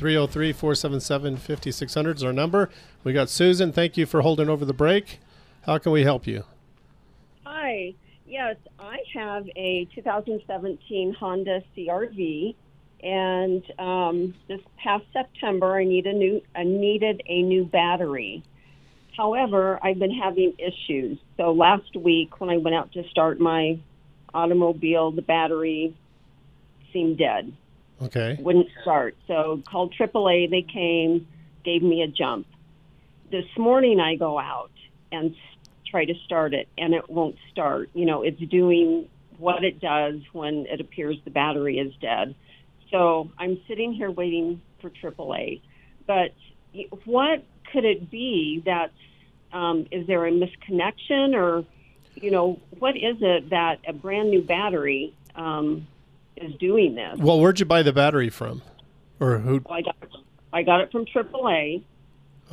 303 477 5600 is our number. We got Susan. Thank you for holding over the break. How can we help you? Hi. Yes, I have a 2017 Honda CRV, and um, this past September, I need a new. I needed a new battery. However, I've been having issues. So last week, when I went out to start my automobile, the battery seemed dead. Okay. Wouldn't start. So called AAA. They came, gave me a jump. This morning, I go out and try to start it, and it won't start. You know, it's doing what it does when it appears the battery is dead. So I'm sitting here waiting for AAA. But what could it be that's, um, is there a misconnection or, you know, what is it that a brand new battery um, is doing this? Well, where'd you buy the battery from? Or who? I got, I got it from AAA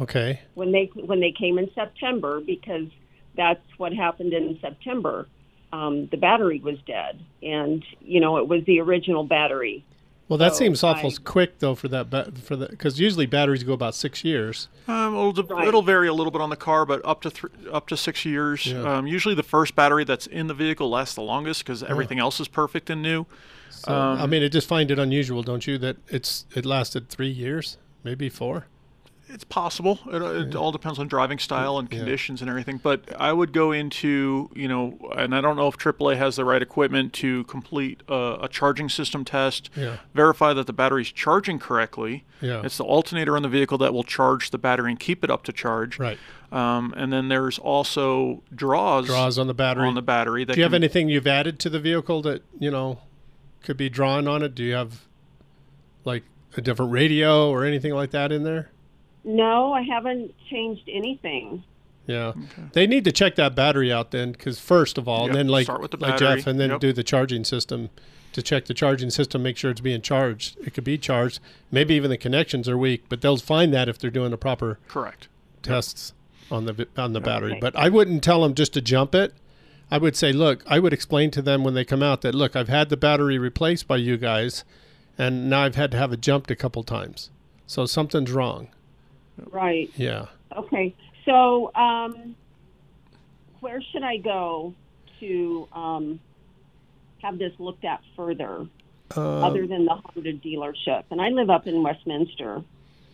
Okay. when they when they came in September because that's what happened in September. Um, the battery was dead, and you know it was the original battery. Well, that So seems awful I- quick though for that ba- for the because usually batteries go about six years. Um, it'll, Right. it'll vary a little bit on the car, but up to th- up to six years. Yeah. Um, usually, the first battery that's in the vehicle lasts the longest because everything else is perfect and new. So, Um, I mean, I just find it unusual, don't you, that it's it lasted three years, maybe four. It's possible. It, it all depends on driving style and Yeah. conditions and everything. But I would go into, you know, and I don't know if AAA has the right equipment to complete a, a charging system test, Yeah. verify that the battery's charging correctly. Yeah. It's the alternator on the vehicle that will charge the battery and keep it up to charge. Right. Um, and then there's also draws, Draws on the battery. on the battery. That Do you have anything you've added to the vehicle that you know could be drawn on it? Do you have like a different radio or anything like that in there? No, I haven't changed anything. Yeah, they need to check that battery out then, because first of all, Yep, and then like start with the like Jeff, and then yep. do the charging system to check the charging system, make sure it's being charged. It could be charged. Maybe even the connections are weak, but they'll find that if they're doing the proper Correct. tests on the on the battery. Okay. But I wouldn't tell them just to jump it. I would say, look, I would explain to them when they come out that look, I've had the battery replaced by you guys, and now I've had to have it jumped a couple times, so something's wrong. Right. Yeah. Okay. So, um, where should I go to um, have this looked at further, Um, other than the Honda dealership? And I live up in Westminster,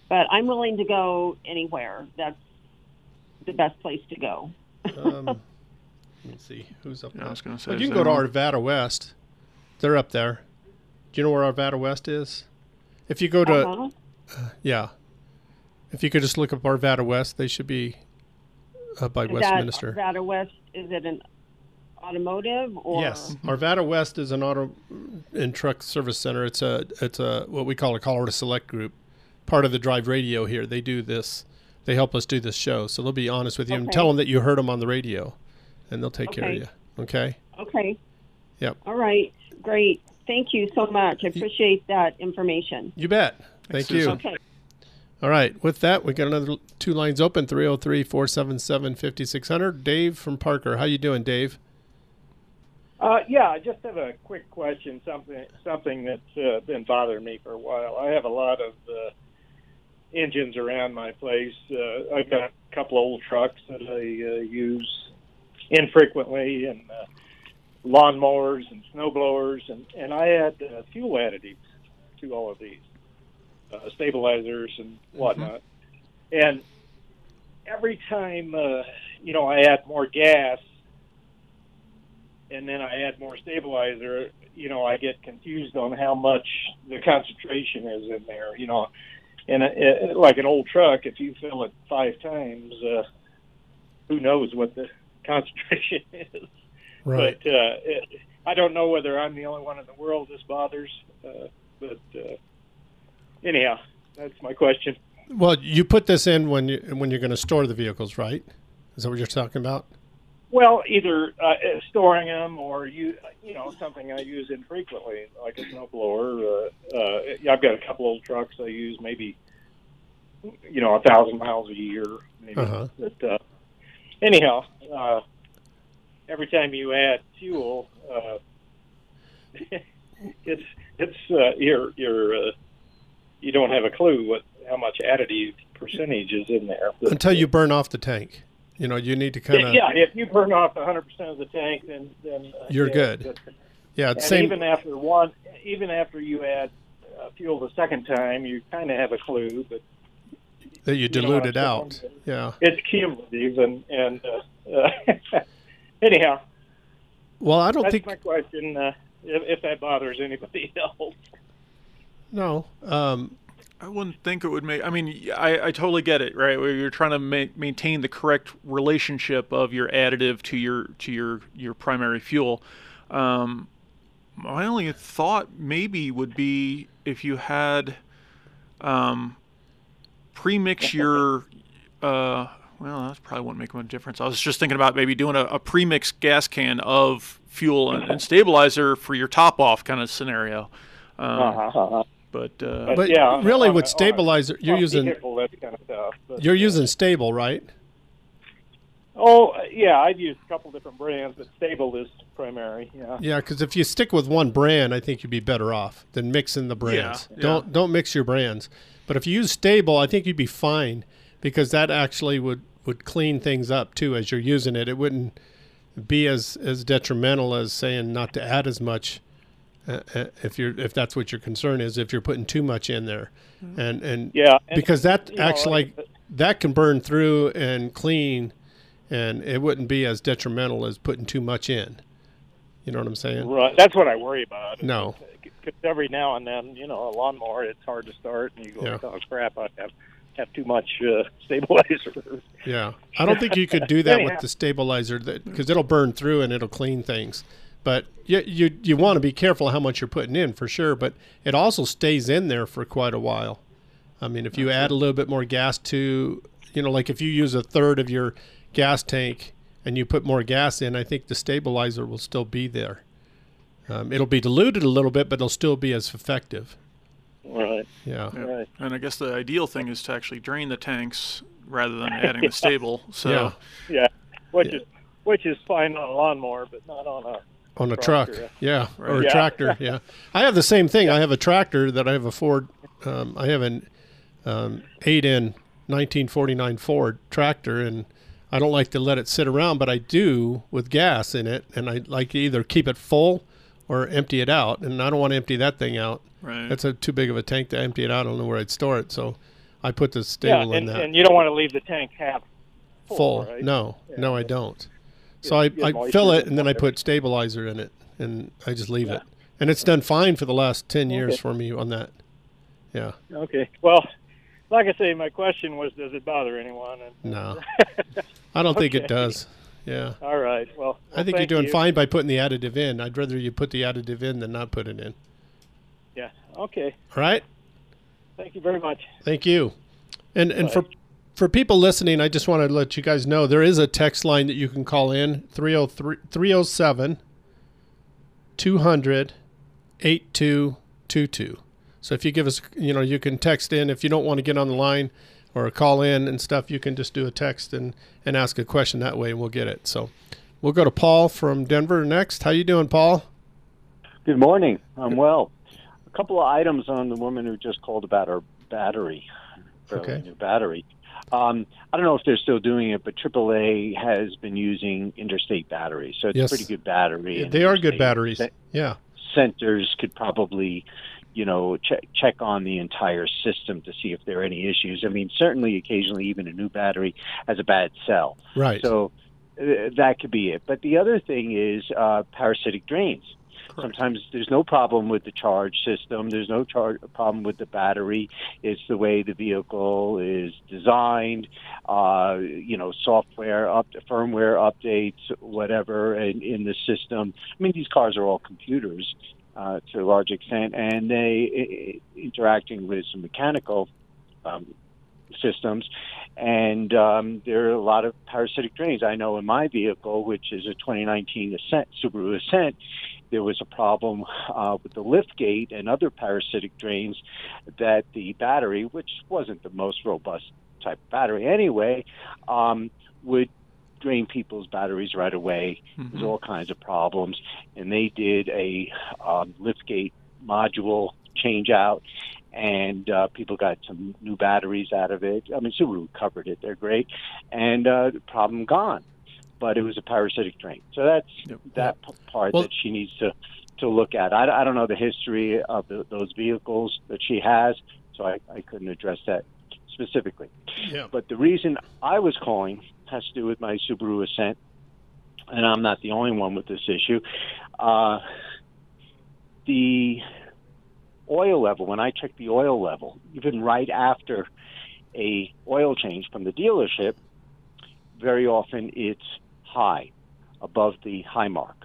but I'm willing to go anywhere. That's the best place to go. Um, let's see who's up Yeah, there. I was gonna say, Well, you can go to Arvada West. They're up there. Do you know where Arvada West is? If you go to Uh-huh. yeah, if you could just look up Arvada West, they should be up by Is Westminster. That Arvada West is it an automotive or Yes, Arvada West is an auto and truck service center. It's a it's a what we call a Colorado Select Group, part of the Drive Radio here. They do this. They help us do this show, so they'll be honest with you and tell them that you heard them on the radio, and they'll take care of you. Okay. Okay. Yep. All right. Great. Thank you so much. I appreciate that information. You bet. Thank Thanks, you. Susan. Okay. All right. With that, we got another two lines open 303 477 5600. Dave from Parker. How you doing, Dave? Uh, yeah, I just have a quick question. Something something that's uh, been bothering me for a while. I have a lot of uh, engines around my place. Uh, I've got a couple old trucks that I uh, use infrequently, and uh, lawnmowers and snow blowers, and and I add uh, fuel additives to all of these uh, stabilizers and whatnot. And every time uh, you know I add more gas, and then I add more stabilizer, you know I get confused on how much the concentration is in there. You know, and uh, like an old truck, if you fill it five times, uh, who knows what the concentration is? Right. But uh, it, I don't know whether I'm the only one in the world this bothers. Uh, but uh, anyhow, that's my question. Well, you put this in when you when you're going to store the vehicles, right? Is that what you're talking about? Well, either uh, storing them or you you know something I use infrequently, like a snowblower. Uh, uh, I've got a couple old trucks I use maybe you know a thousand miles a year, maybe. Uh-huh. But uh, anyhow, uh, every time you add fuel, uh, it's it's uh, you're you're uh, you don't have a clue what how much additive percentage is in there. But, Until you burn off the tank. You know, you need to kind of yeah, if you burn off 100 percent of the tank, then then uh, You're yeah, good. but- yeah, And it's same. even after one, even after you add uh, fuel the second time, you kind of have a clue, but that you know dilute what it out. saying? Yeah. it's cumulative. And and uh, uh, anyhow, Well, I don't that's think my question. Uh, if, if that bothers anybody else. no. Um, I wouldn't think it would make. I mean, I, I totally get it, right? Where you're trying to ma- maintain the correct relationship of your additive to your to your your primary fuel. Um, my only thought maybe would be if you had um, pre-mix your. Uh, well, that probably wouldn't make much difference. I was just thinking about maybe doing a, a pre-mix gas can of fuel and, and stabilizer for your top off kind of scenario. Um, Uh-huh. But uh, But, but yeah, really, on with a- on stabilizer, you're on using vehicle, kind of stuff. But, you're using Sta-Bil, right? Oh yeah, I've used a couple different brands, but Sta-Bil is primary. Yeah. Yeah, because if you stick with one brand, I think you'd be better off than mixing the brands. yeah. Don't don't mix your brands. But if you use Sta-Bil, I think you'd be fine because that actually would would clean things up too as you're using it. It wouldn't be as as detrimental as saying not to add as much. Uh, uh, if you're if that's what your concern is, if you're putting too much in there, and and Yeah, and- because that you know, actually like- that can burn through and clean, and it wouldn't be as detrimental as putting too much in. You know what I'm saying? Right. That's what I worry about. No. Because every now and then, you know, a lawnmower, it's hard to start, and you go, Yeah. "Oh crap! I have have too much uh, stabilizer." Yeah, I don't think you could do that with the stabilizer because it'll burn through and it'll clean things. But you you you want to be careful how much you're putting in for sure. But it also stays in there for quite a while. I mean, if you add a little bit more gas to, you know, like if you use a third of your gas tank and you put more gas in, I think the stabilizer will still be there. Um, it'll be diluted a little bit, but it'll still be as effective. Right. Yeah. Yeah. Right. And I guess the ideal thing is to actually drain the tanks rather than adding the Sta-Bil. So Yeah. Yeah. Which Yeah. is which is fine on a lawnmower, but not on a. on a truck, Tractor. yeah, or a tractor, yeah. I have the same thing. I have a tractor that I have a Ford. Um, I have an um, eight in 1949 Ford tractor, and I don't like to let it sit around, but I do with gas in it, and I like to either keep it full or empty it out, and I don't want to empty that thing out. right. That's a too big of a tank to empty it out. I don't know where I'd store it, so I put the Yeah, Sta-Bil in and, that and you don't want to leave the tank half full. full. right? No, Yeah. no, I don't. So I, get I fill it and then I put stabilizer in it and I just leave Yeah. it. And it's done fine for the last 10 years Okay. for me on that. Yeah. Okay. Well, like I say, my question was, does it bother anyone? And, No. I don't think it does. Yeah. All right. Well, I think you're doing you. fine by putting the additive in. I'd rather you put the additive in than not put it in. Yeah. Okay. All right? Thank you very much. Thank you. And and for for people listening, I just want to let you guys know there is a text line that you can call in 303 307 200 8222. So if you give us, you know, you can text in if you don't want to get on the line or call in and stuff, you can just do a text and and ask a question that way and we'll get it. So we'll go to Paul from Denver next. How you doing, Paul? Good morning. I'm well. A couple of items on the woman who just called about her battery, Okay. new battery. Um, I don't know if they're still doing it, but AAA has been using interstate batteries, so it's Yes. a pretty good battery. and They are good batteries. Yeah. Centers could probably you know, check check on the entire system to see if there are any issues. I mean, certainly, occasionally, even a new battery has a bad cell. Right. So uh, that could be it. But the other thing is uh, parasitic drains. Sometimes there's no problem with the charge system. There's no char- problem with the battery. It's the way the vehicle is designed. Uh, you know, software up, firmware updates, whatever, in, in the system. I mean, these cars are all computers uh, to a large extent, and they interacting with some mechanical um, systems. And um, there are a lot of parasitic drains. I know in my vehicle, which is a 2019 Ascent, Subaru Ascent, there was a problem uh, with the lift gate and other parasitic drains that the battery, which wasn't the most robust type of battery anyway, um, would drain people's batteries right away. There's all kinds of problems, and they did a um, liftgate module change out, and uh, people got some new batteries out of it. I mean, Subaru covered it; they're great, and uh, the problem gone. But it was a parasitic drain, so that's that p- part Well- that she needs to to look at. I, I don't know the history of the, those vehicles that she has, so I, I couldn't address that specifically. Yeah. But the reason I was calling has to do with my Subaru Ascent, and I'm not the only one with this issue. Uh, the oil level, when I check the oil level, even right after a oil change from the dealership, very often it's high, above the high mark.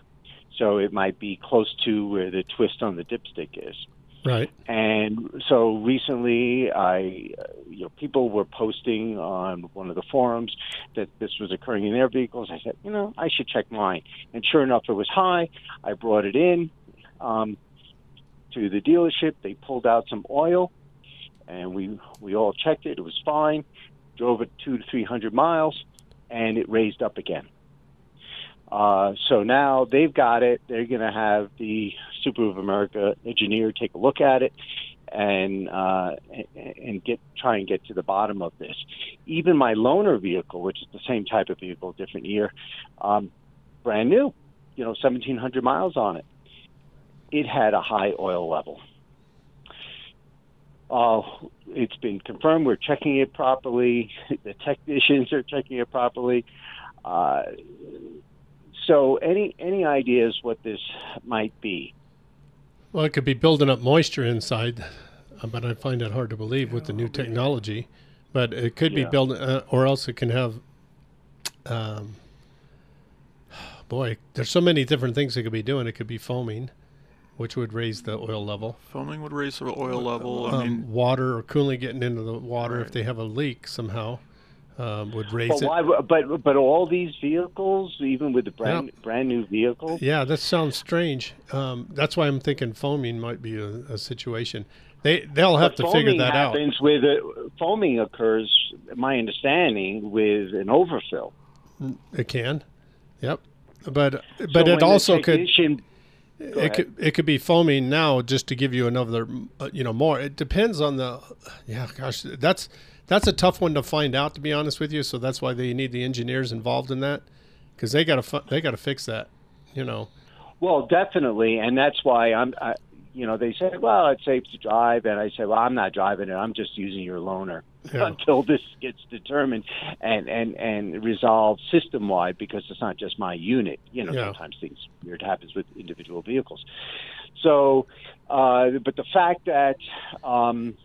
So it might be close to where the twist on the dipstick is. Right. And so recently, I, uh, you know, people were posting on one of the forums that this was occurring in their vehicles. I said, you know, I should check mine. And sure enough, it was high. I brought it in um, to the dealership. They pulled out some oil, and we we all checked it. It was fine. Drove it two to three hundred miles, and it raised up again. Uh, so now they've got it. They're going to have the Subaru of America engineer take a look at it and uh, and- get try and get to the bottom of this. Even my loaner vehicle, which is the same type of vehicle, different year, um, brand new, you know, 1,700 miles on it. It had a high oil level. Uh, it's been confirmed. We're checking it properly. The technicians are checking it properly. Uh, so, any any ideas what this might be? Well, it could be building up moisture inside, uh, but I find it hard to believe with the new technology. But it could be Yeah. building, uh, or else it can have. Um, boy, there's so many different things it could be doing. It could be foaming, which would raise the oil level. Foaming would raise the oil level. I Um, mean, water or cooling getting into the water if they have a leak somehow um, would raise But it. But but all these vehicles, even with the brand brand new vehicles, Yeah, that sounds strange. Um, that's why I'm thinking foaming might be a, a situation. They they'll have But to figure that out. happens with uh, foaming occurs. My understanding with an overfill. It can. Yep. But but when it also could it could it could be foaming now just to give you another uh, you know more. It depends on the yeah gosh that's that's a tough one to find out to be honest with you. So that's why they need the engineers involved in that because they got to they got to fix that. You know. Well, definitely, and that's why I'm. I, you know, they say, well, it's safe to drive, and I say, well, I'm not driving it. I'm just using your loaner Yeah. until this gets determined and and and resolved system wide because it's not just my unit. You know, Yeah. sometimes things weird happens with individual vehicles. So, uh, but the fact that um,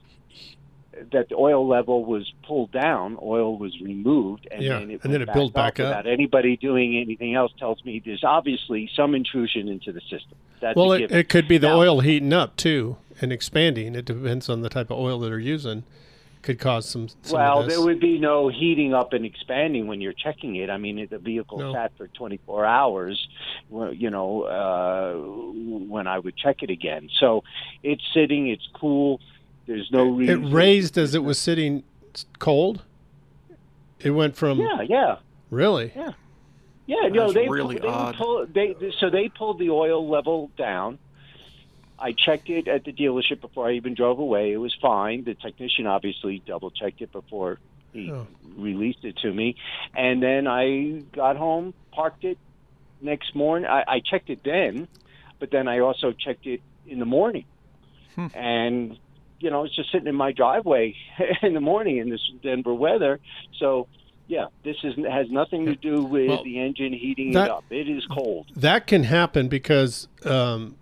that the oil level was pulled down, oil was removed, and Yeah, then it, and then it built back up. without anybody doing anything else tells me there's obviously some intrusion into the system. That's well, it, it could be the Now- oil heating up too and expanding. It depends on the type of oil that they're using. Could cause some. some Well, there would be no heating up and expanding when you're checking it. I mean, the vehicle No. sat for 24 hours, you know, uh, when I would check it again. So it's sitting, it's cool. There's no It raised as it was sitting cold. It went from Yeah, yeah. really. Yeah. Yeah, no, they really they odd. Pull, they so they pulled the oil level down. I checked it at the dealership before I even drove away. It was fine. The technician obviously double checked it before he Oh. released it to me, and then I got home, parked it. Next morning, I, I checked it then, but then I also checked it in the morning, hmm. and you know it's just sitting in my driveway in the morning in this Denver weather. So yeah, this is has nothing to do with well, the engine heating that, it up. It is cold. That can happen because um,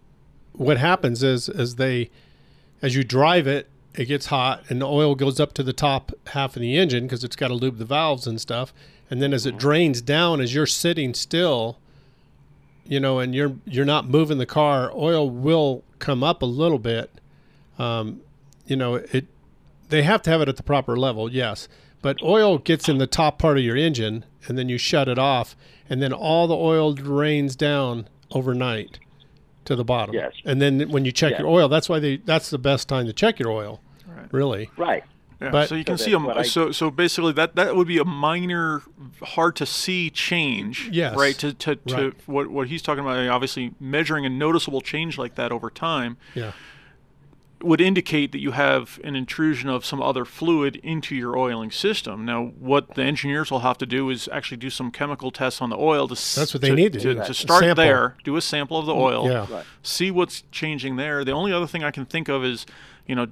what happens is as they as you drive it, it gets hot and the oil goes up to the top half of the engine because it's got to lube the valves and stuff. And then as it mm-hmm. drains down, as you're sitting still, you know, and you're you're not moving the car, oil will come up a little bit. Um, you know, it they have to have it at the proper level, yes. But oil gets in the top part of your engine, and then you shut it off, and then all the oil drains down overnight to the bottom. Yes. And then when you check yes. your oil, that's why they that's the best time to check your oil. Right. Really. Right. Yeah, but, so you can so see them. so so basically that that would be a minor, hard to see change. Yes. Right. To to, to right. what what he's talking about, obviously measuring a noticeable change like that over time. Yeah would indicate that you have an intrusion of some other fluid into your oiling system. Now, what the engineers will have to do is actually do some chemical tests on the oil to that's what they to, need to, to, do. to start there, do a sample of the oil, yeah. right. see what's changing there. The only other thing I can think of is, you know,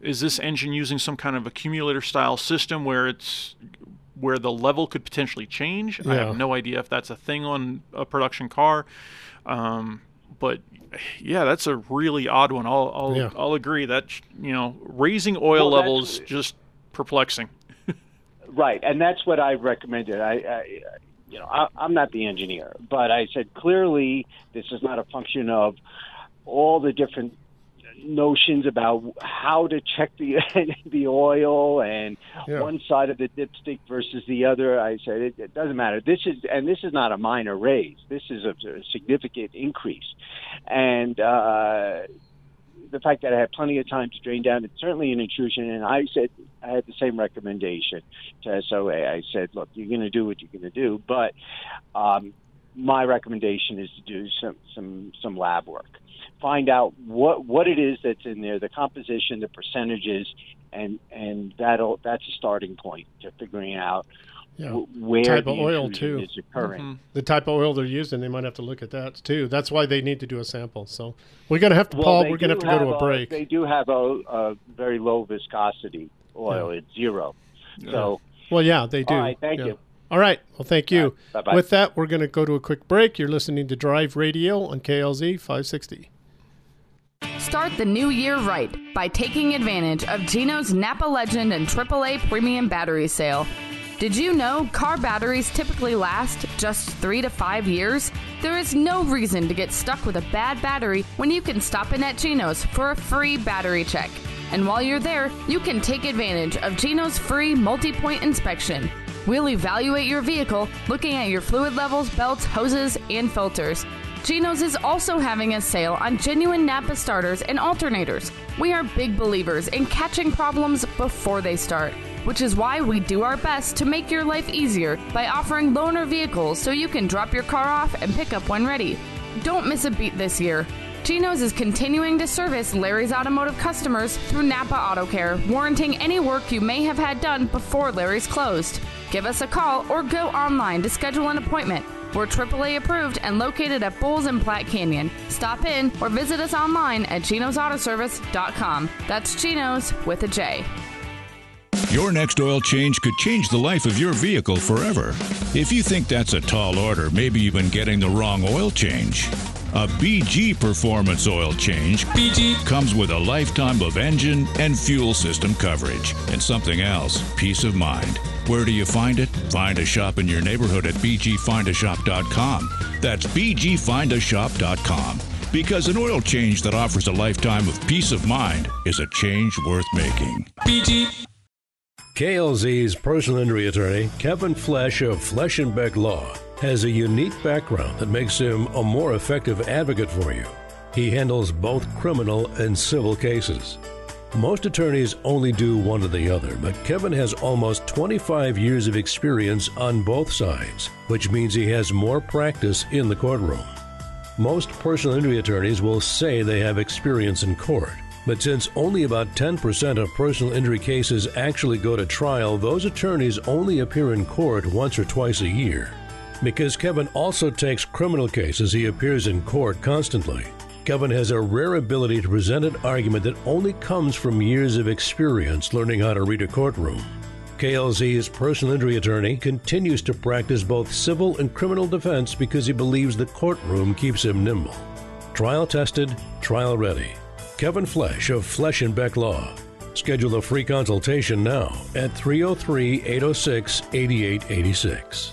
is this engine using some kind of accumulator style system where it's where the level could potentially change? Yeah. I have no idea if that's a thing on a production car. Um, but yeah, that's a really odd one. I'll I'll, yeah. I'll agree that you know raising oil well, levels just perplexing. right, and that's what I recommended. I, I you know I, I'm not the engineer, but I said clearly this is not a function of all the different notions about how to check the the oil and yeah. one side of the dipstick versus the other. I said it, it, doesn't matter. This is and this is not a minor raise. This is a, a significant increase, and uh, the fact that I had plenty of time to drain down, it's certainly an intrusion. And I said I had the same recommendation to SOA. I said, look, you're going to do what you're going to do, but um, my recommendation is to do some some some lab work find out what what it is that's in there, the composition, the percentages, and and that'll that's a starting point to figuring out yeah. where type the of oil too is occurring. Mm-hmm. The type of oil they're using, they might have to look at that too. That's why they need to do a sample. So we're gonna have to, well, Paul. We're gonna have to go to a break. they do have a, a, very low viscosity oil. Yeah. It's zero. So. Well, yeah, they do. All right, thank yeah. you. All right. Well, thank you. Right, With that, we're going to go to a quick break. You're listening to Drive Radio on KLZ 560. Start the new year right by taking advantage of Jeno's Napa Legend and AAA Premium Battery Sale. Did you know car batteries typically last just three to five years? There is no reason to get stuck with a bad battery when you can stop in at Jeno's for a free battery check. And while you're there, you can take advantage of Jeno's free multi point inspection. We'll evaluate your vehicle looking at your fluid levels, belts, hoses, and filters. Jeno's is also having a sale on genuine Napa starters and alternators. We are big believers in catching problems before they start, which is why we do our best to make your life easier by offering loaner vehicles so you can drop your car off and pick up when ready. Don't miss a beat this year. Jeno's is continuing to service Larry's automotive customers through Napa Auto Care, warranting any work you may have had done before Larry's closed. Give us a call or go online to schedule an appointment. We're AAA approved and located at Bowles and Platte Canyon. Stop in or visit us online at jenosautoservice.com. That's Jenos with a J. Your next oil change could change the life of your vehicle forever. If you think that's a tall order, maybe you've been getting the wrong oil change. A BG Performance oil change BG comes with a lifetime of engine and fuel system coverage and something else, peace of mind. Where do you find it? Find a shop in your neighborhood at bgfindashop.com. That's bgfindashop.com. Because an oil change that offers a lifetime of peace of mind is a change worth making. BG. KLZ's personal injury attorney, Kevin Flesh of Flesh and Beck Law has a unique background that makes him a more effective advocate for you. He handles both criminal and civil cases. Most attorneys only do one or the other, but Kevin has almost 25 years of experience on both sides, which means he has more practice in the courtroom. Most personal injury attorneys will say they have experience in court, but since only about 10% of personal injury cases actually go to trial, those attorneys only appear in court once or twice a year. Because Kevin also takes criminal cases, he appears in court constantly. Kevin has a rare ability to present an argument that only comes from years of experience learning how to read a courtroom. KLZ's personal injury attorney continues to practice both civil and criminal defense because he believes the courtroom keeps him nimble. Trial tested, trial ready. Kevin Flesh of Flesh and Beck Law. Schedule a free consultation now at 303 806 8886.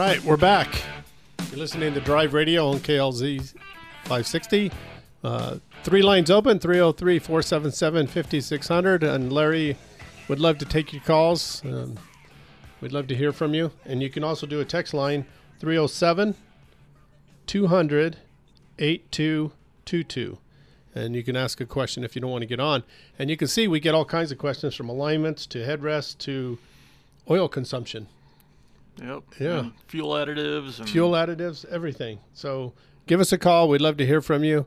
Right, we're back. You're listening to Drive Radio on KLZ 560. Uh, three lines open 303 477 5600. And Larry would love to take your calls. Um, we'd love to hear from you. And you can also do a text line 307 200 8222. And you can ask a question if you don't want to get on. And you can see we get all kinds of questions from alignments to headrests to oil consumption. Yep. Yeah. And fuel additives and fuel additives, everything. So give us a call. We'd love to hear from you.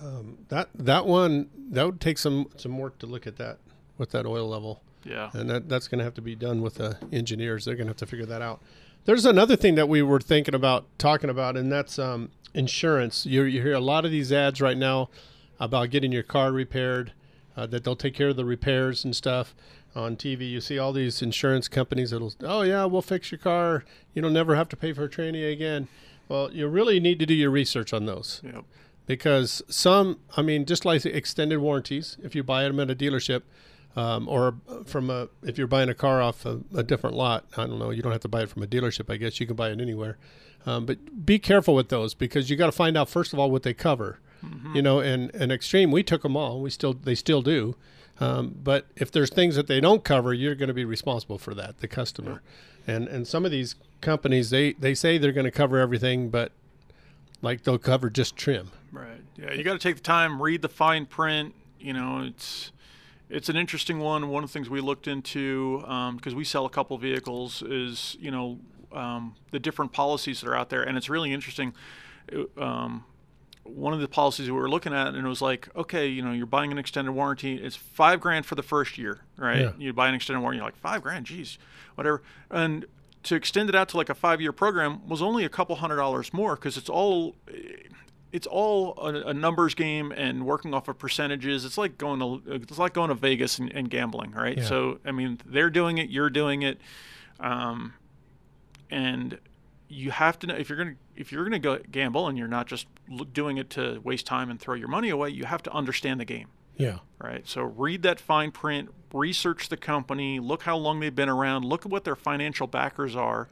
Um, that that one that would take some some work to look at that with that oil level. Yeah. And that that's going to have to be done with the engineers. They're going to have to figure that out. There's another thing that we were thinking about talking about, and that's um, insurance. You you hear a lot of these ads right now about getting your car repaired, uh, that they'll take care of the repairs and stuff on TV. You see all these insurance companies that'll, oh yeah, we'll fix your car. You don't never have to pay for a training again. Well, you really need to do your research on those. Yep. Because some, I mean, just like extended warranties, if you buy them at a dealership, um, or from a, if you're buying a car off a, a, different lot, I don't know, you don't have to buy it from a dealership. I guess you can buy it anywhere. Um, but be careful with those because you got to find out first of all what they cover. Mm-hmm. You know, and and extreme, we took them all. We still, they still do. Um, but if there's things that they don't cover, you're going to be responsible for that, the customer. And and some of these companies, they they say they're going to cover everything, but like they'll cover just trim. Right. Yeah. You got to take the time, read the fine print. You know, it's it's an interesting one. One of the things we looked into because um, we sell a couple vehicles is you know um, the different policies that are out there, and it's really interesting. Um, one of the policies we were looking at, and it was like, okay, you know, you're buying an extended warranty. It's five grand for the first year, right? Yeah. You buy an extended warranty, you're like five grand, geez, whatever. And to extend it out to like a five year program was only a couple hundred dollars more because it's all it's all a, a, numbers game and working off of percentages. It's like going to it's like going to Vegas and, and gambling, right? Yeah. So I mean, they're doing it, you're doing it, um, and you have to know if you're gonna if you're gonna go gamble and you're not just doing it to waste time and throw your money away. You have to understand the game. Yeah. Right. So read that fine print, research the company, look how long they've been around, look at what their financial backers are,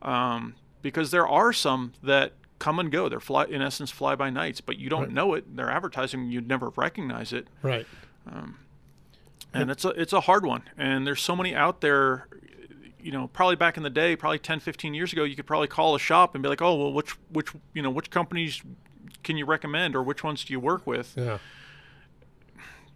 um, because there are some that come and go. They're fly, in essence fly by nights, but you don't Right. know it. They're advertising, you'd never recognize it. Right. Um, and it's a it's a hard one. And there's so many out there. You know, probably back in the day, probably 10, 15 years ago, you could probably call a shop and be like, "Oh, well, which which you know which companies can you recommend, or which ones do you work with?" Yeah.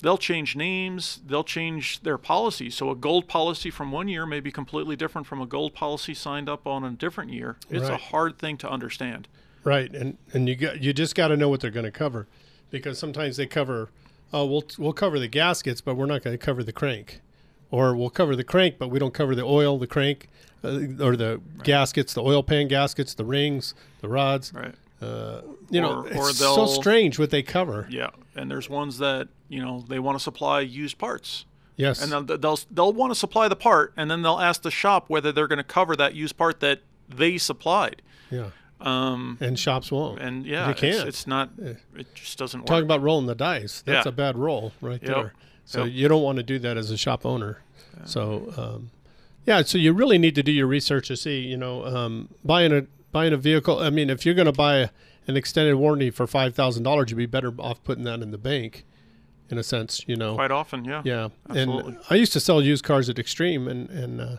They'll change names. They'll change their policies. So a gold policy from one year may be completely different from a gold policy signed up on a different year. It's a hard thing to understand. Right, and and you got you just got to know what they're going to cover, because sometimes they cover, oh, we'll we'll cover the gaskets, but we're not going to cover the crank, or we'll cover the crank, but we don't cover the oil, the crank, uh, or the gaskets, the oil pan gaskets, the rings, the rods. Right. Uh, you know, Or- or it's so strange what they cover. Yeah, and there's ones that you know they want to supply used parts. Yes. And they'll they'll, they'll want to supply the part, and then they'll ask the shop whether they're going to cover that used part that they supplied. Yeah. Um, And shops won't. and yeah, you can't. it's not. It just doesn't work. Talking about rolling the dice. That's Yeah. a bad roll right Yep. there. So Yep. you don't want to do that as a shop owner. So um, yeah, so you really need to do your research to see, you know, um, buying a buying a vehicle. I mean, if you're going to buy an extended warranty for five thousand dollars, you'd be better off putting that in the bank in a sense. You know, Quite often, yeah. Yeah, Absolutely. and I used to sell used cars at Extreme, and and uh,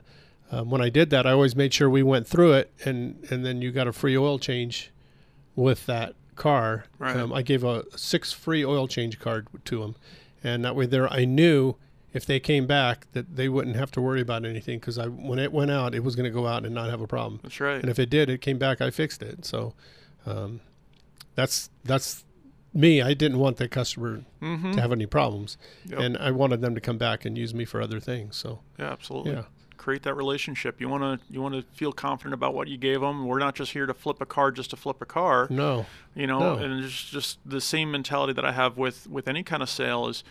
um, when I did that, I always made sure we went through it, and and then you got a free oil change with that car. Right. Um, I gave a six free oil change card to them, and that way there I knew if they came back that they wouldn't have to worry about anything because I when it went out, it was going to go out and not have a problem. That's right. And if it did, it came back, I fixed it. So um, that's that's me. I didn't want the customer Mhm. to have any problems, Yep. and I wanted them to come back and use me for other things. So Yeah, absolutely. Yeah. Create that relationship. You want to you want to feel confident about what you gave them. We're not just here to flip a car just to flip a car. No. You know, No. and it's just the same mentality that I have with with any kind of sale is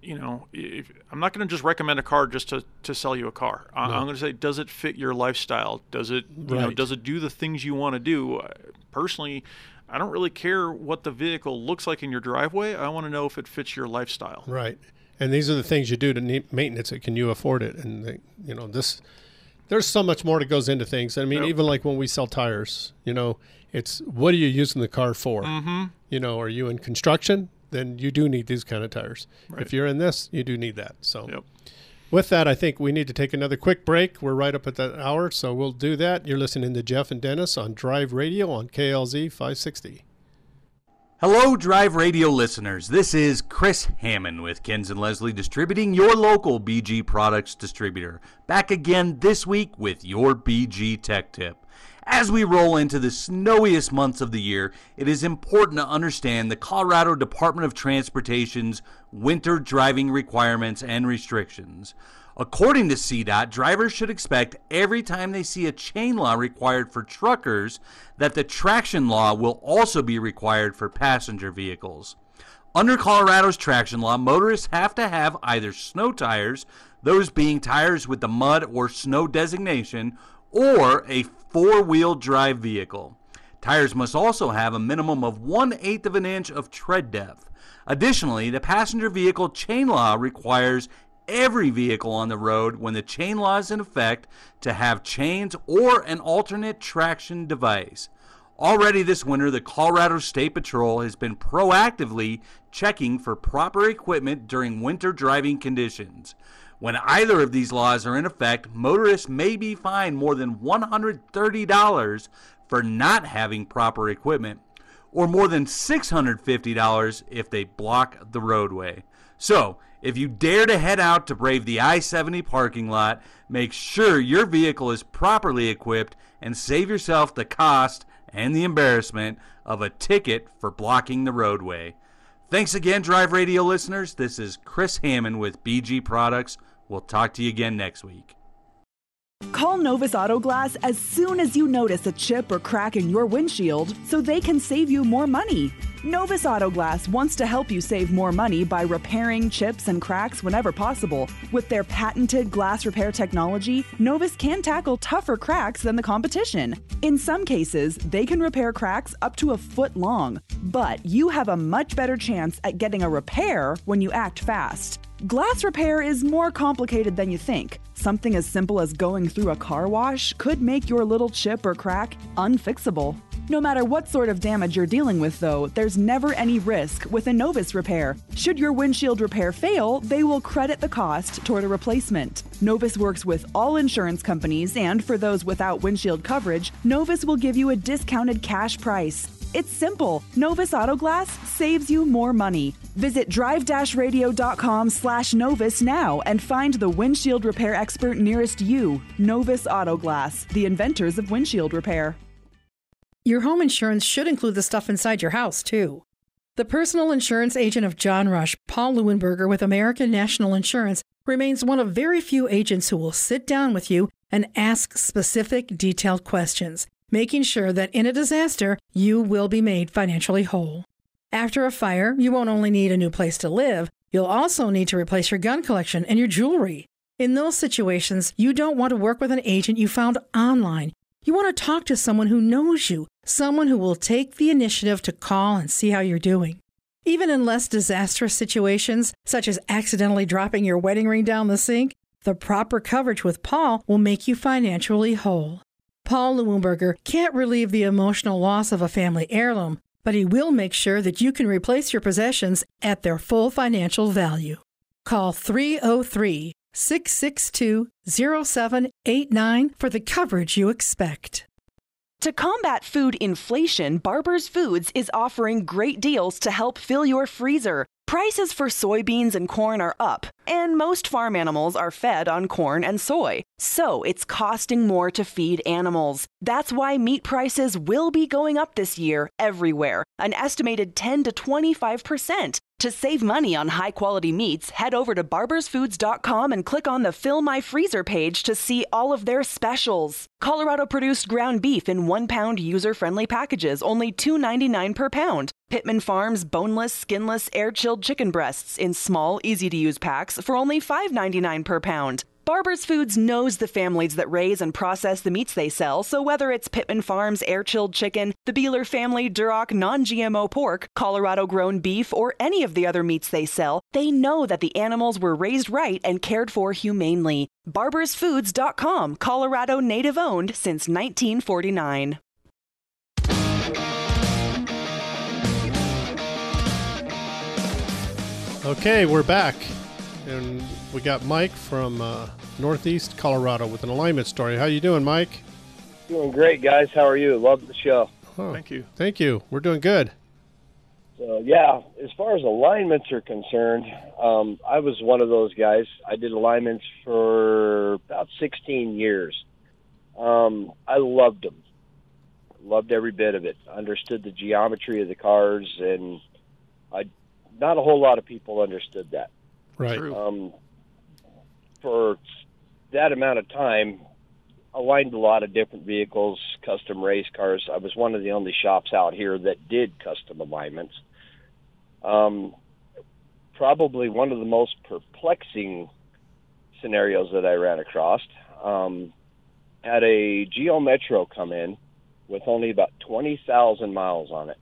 you know, if, I'm not going to just recommend a car just to, to sell you a car. No. I'm going to say, does it fit your lifestyle? Does it, you know, does it do the things you want to do? Uh, Personally, I don't really care what the vehicle looks like in your driveway. I want to know if it fits your lifestyle. Right. And these are the things you do to need maintenance it. Can you afford it? And they, you know this. There's so much more that goes into things. I mean, Yep. even like when we sell tires, you know, it's what are you using the car for? Mhm. You know, are you in construction? Then you do need these kind of tires. Right. If you're in this, you do need that. So, Yep. with that, I think we need to take another quick break. We're right up at that hour, so we'll do that. You're listening to Jeff and Dennis on Drive Radio on KLZ 560. Hello, Drive Radio listeners. This is Chris Hammond with Kenz and Leslie Distributing, your local BG products distributor. Back again this week with your BG Tech Tip. As we roll into the snowiest months of the year, it is important to understand the Colorado Department of Transportation's winter driving requirements and restrictions. According to CDOT, drivers should expect every time they see a chain law required for truckers that the traction law will also be required for passenger vehicles. Under Colorado's traction law, motorists have to have either snow tires, those being tires with the mud or snow designation, or a four wheel drive vehicle. Tires must also have a minimum of one eighth of an inch of tread depth. Additionally, the passenger vehicle chain law requires every vehicle on the road when the chain law is in effect to have chains or an alternate traction device. Already this winter, the Colorado State Patrol has been proactively checking for proper equipment during winter driving conditions. When either of these laws are in effect, motorists may be fined more than $130 for not having proper equipment, or more than $650 if they block the roadway. So, if you dare to head out to brave the I 70 parking lot, make sure your vehicle is properly equipped and save yourself the cost and the embarrassment of a ticket for blocking the roadway. Thanks again, Drive Radio listeners. This is Chris Hammond with BG Products. We'll talk to you again next week. Call Novus Auto Glass as soon as you notice a chip or crack in your windshield so they can save you more money. Novus Auto Glass wants to help you save more money by repairing chips and cracks whenever possible. With their patented glass repair technology, Novus can tackle tougher cracks than the competition. In some cases, they can repair cracks up to a foot long, but you have a much better chance at getting a repair when you act fast. Glass repair is more complicated than you think. Something as simple as going through a car wash could make your little chip or crack unfixable. No matter what sort of damage you're dealing with, though, there's never any risk with a Novus repair. Should your windshield repair fail, they will credit the cost toward a replacement. Novus works with all insurance companies, and for those without windshield coverage, Novus will give you a discounted cash price. It's simple. Novus Auto Glass saves you more money. Visit drive-radio.com slash Novus now and find the windshield repair expert nearest you. Novus Auto Glass, the inventors of windshield repair. Your home insurance should include the stuff inside your house, too. The personal insurance agent of John Rush, Paul Leuenberger with American National Insurance, remains one of very few agents who will sit down with you and ask specific, detailed questions, making sure that in a disaster, you will be made financially whole. After a fire, you won't only need a new place to live, you'll also need to replace your gun collection and your jewelry. In those situations, you don't want to work with an agent you found online. You want to talk to someone who knows you, someone who will take the initiative to call and see how you're doing. Even in less disastrous situations, such as accidentally dropping your wedding ring down the sink, the proper coverage with Paul will make you financially whole. Paul Leuenberger can't relieve the emotional loss of a family heirloom, but he will make sure that you can replace your possessions at their full financial value. Call 303 662 0789 for the coverage you expect. To combat food inflation, Barber's Foods is offering great deals to help fill your freezer. Prices for soybeans and corn are up, and most farm animals are fed on corn and soy. So it's costing more to feed animals. That's why meat prices will be going up this year everywhere, an estimated 10 to 25%. To save money on high quality meats, head over to barbersfoods.com and click on the Fill My Freezer page to see all of their specials. Colorado produced ground beef in one pound user friendly packages, only $2.99 per pound. Pittman Farms boneless, skinless, air chilled chicken breasts in small, easy to use packs for only $5.99 per pound. Barber's Foods knows the families that raise and process the meats they sell, so whether it's Pittman Farms air chilled chicken, the Beeler family Duroc non GMO pork, Colorado grown beef, or any of the other meats they sell, they know that the animals were raised right and cared for humanely. BarbersFoods.com, Colorado native owned since 1949. Okay, we're back. And we got Mike from uh, Northeast Colorado with an alignment story. How you doing, Mike? Doing great, guys. How are you? Love the show. Oh, Thank you. Thank you. We're doing good. So yeah, as far as alignments are concerned, um, I was one of those guys. I did alignments for about 16 years. Um, I loved them. Loved every bit of it. Understood the geometry of the cars, and I not a whole lot of people understood that. Right. Um, for that amount of time, aligned a lot of different vehicles, custom race cars. I was one of the only shops out here that did custom alignments. Um, probably one of the most perplexing scenarios that I ran across. Um, had a Geo Metro come in with only about 20,000 miles on it.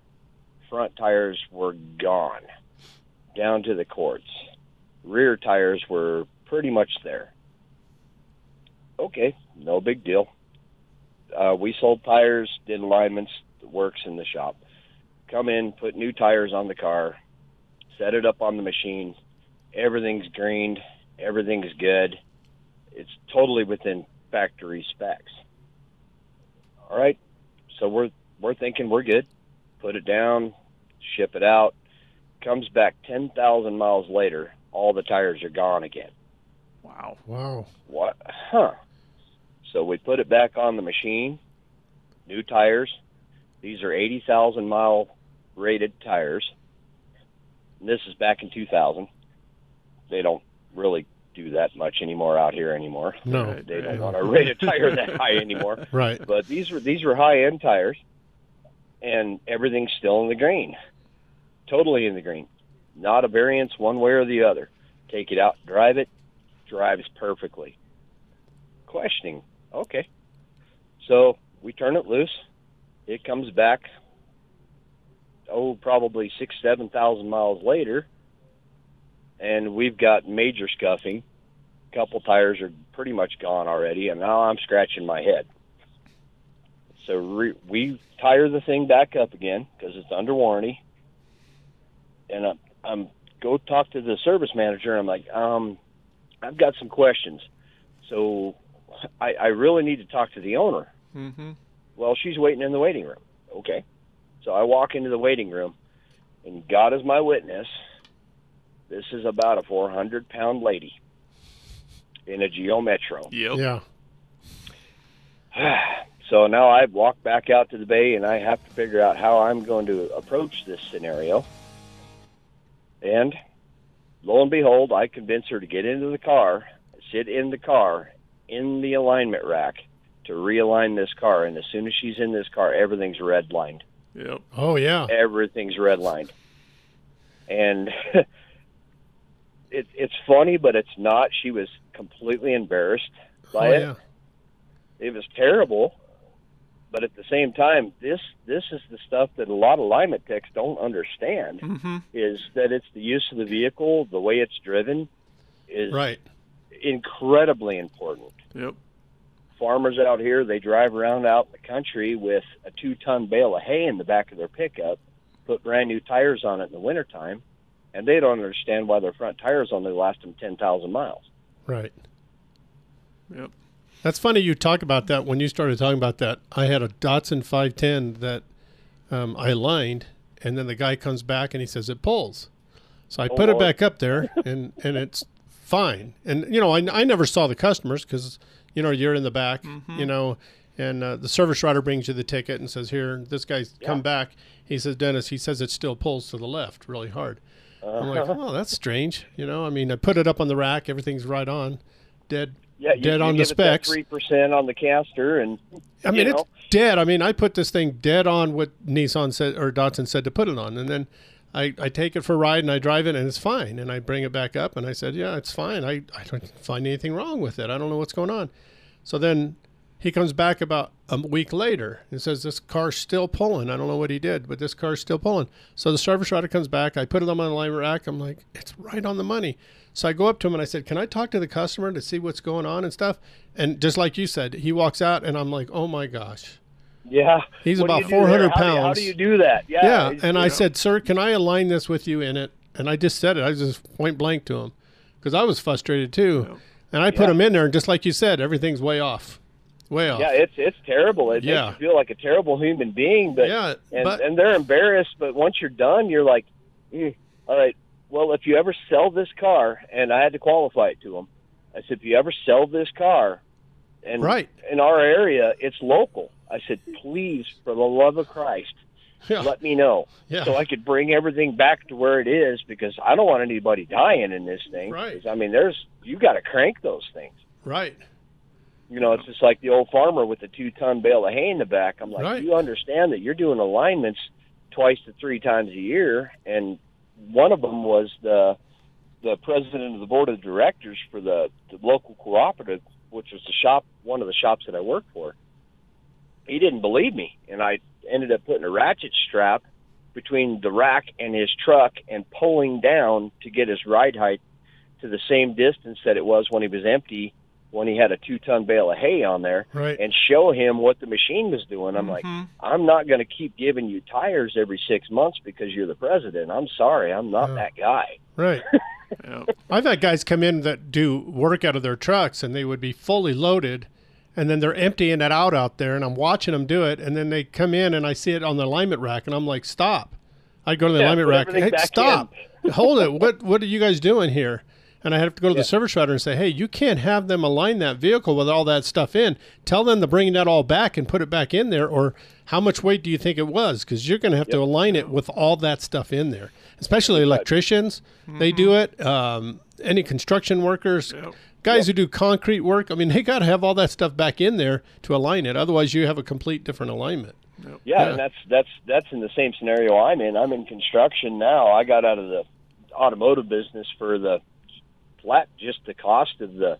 Front tires were gone down to the quartz. Rear tires were pretty much there. Okay, no big deal. Uh, we sold tires, did alignments, works in the shop. Come in, put new tires on the car, set it up on the machine. Everything's greened, everything's good. It's totally within factory specs. All right, so we're we're thinking we're good. Put it down, ship it out. Comes back ten thousand miles later, all the tires are gone again. Wow. Wow. What? Huh. So we put it back on the machine. New tires. These are 80,000 mile rated tires. And this is back in 2000. They don't really do that much anymore out here anymore. No. They don't want to rate a tire that high anymore. Right. But these were these were high end tires and everything's still in the green. Totally in the green. Not a variance one way or the other. Take it out, drive it, drives perfectly. Questioning, okay. So we turn it loose. It comes back, oh, probably six, seven thousand miles later, and we've got major scuffing. A couple tires are pretty much gone already, and now I'm scratching my head. So re- we tire the thing back up again because it's under warranty, and I'm, I'm go talk to the service manager. And I'm like, um, I've got some questions. So I, I really need to talk to the owner. Mm-hmm. Well, she's waiting in the waiting room. Okay. So I walk into the waiting room, and God is my witness. This is about a 400 pound lady in a Geo Metro. Yep. Yeah. so now I walk back out to the bay, and I have to figure out how I'm going to approach this scenario. And lo and behold, I convince her to get into the car, sit in the car, in the alignment rack to realign this car. And as soon as she's in this car, everything's redlined. Yep. Oh yeah. Everything's redlined. And it, it's funny, but it's not. She was completely embarrassed by oh it. yeah. It was terrible. But at the same time, this this is the stuff that a lot of alignment techs don't understand. Mm-hmm. Is that it's the use of the vehicle, the way it's driven, is Right. incredibly important. Yep. Farmers out here, they drive around out in the country with a two ton bale of hay in the back of their pickup, put brand new tires on it in the wintertime, and they don't understand why their front tires only last them 10,000 miles. Right. Yep. That's funny you talk about that. When you started talking about that, I had a Datsun 510 that um, I lined, and then the guy comes back and he says it pulls. So I Oh, put it back up there, and and it's fine. And you know, I, I never saw the customers because you know you're in the back, Mm-hmm. you know, and uh, the service writer brings you the ticket and says, "Here, this guy's come back." He says, "Dennis," he says it still pulls to the left really hard. I'm like, Uh-huh. "Oh, that's strange." You know, I mean, I put it up on the rack, everything's right on, dead, Yeah, you, dead you on the specs. Three percent on the caster, and I mean, it's know, dead. I mean, I put this thing dead on what Nissan said or Datsun said to put it on, and then I, I take it for a ride and I drive it and it's fine. And I bring it back up and I said, yeah, it's fine. I, I don't find anything wrong with it. I don't know what's going on. So then he comes back about a week later and says this car's still pulling. I don't know what he did, but this car's still pulling. So the service writer comes back. I put it on my line rack. I'm like, it's right on the money. So I go up to him and I said, can I talk to the customer to see what's going on and stuff? And just like you said, he walks out and I'm like, oh my gosh. yeah. He's What about you do there? 400 How do How pounds. do you do that? Yeah. Yeah, and I know. said, "Sir, can I align this with you in it?" And I just said it. I just point blank to him because I was frustrated too. And I put Yeah. him in there, and just like you said, everything's way off, way off. Yeah, it's it's terrible. It Yeah. makes you feel like a terrible human being. But Yeah, and but- and they're embarrassed. But once you're done, you're like, "Mm, all right. Well, if you ever sell this car, and I had to qualify it to them, I said, if you ever sell this car, and Right. in our area, it's local. I said, please, for the love of Christ, let me know Yeah. so I could bring everything back to where it is because I don't want anybody dying in this thing. Right. I mean, there's you got to crank those things. right. You know, it's just like the old farmer with the two ton bale of hay in the back. I'm like, Right. you understand that you're doing alignments twice to three times a year, and one of them was the the president of the board of directors for the, the local cooperative, which was the shop, one of the shops that I worked for. He didn't believe me, and I ended up putting a ratchet strap between the rack and his truck and pulling down to get his ride height to the same distance that it was when he was empty when he had a two ton bale of hay on there Right. and show him what the machine was doing. I'm like, mm-hmm. I'm not going to keep giving you tires every six months because you're the president. I'm sorry, I'm not that guy. Right. I've had guys come in that do work out of their trucks and they would be fully loaded and then they're emptying it out out there and I'm watching them do it and then they come in and I see it on the alignment rack and I'm like, stop. I go to the Yeah, alignment put rack. everything Hey, back stop. Hold it. What what are you guys doing here? And I have to go to the service writer and say, hey, you can't have them align that vehicle with all that stuff in. Tell them to bring that all back and put it back in there. Or how much weight do you think it was? Because you're going to have to align it with all that stuff in there, especially electricians. They do it. Um, any construction workers, guys who do concrete work. I mean, they got to have all that stuff back in there to align it. Otherwise, you have a complete different alignment. Yeah, and that's that's that's in the same scenario I'm in. I'm in construction now. I got out of the automotive business for the flat just the cost of the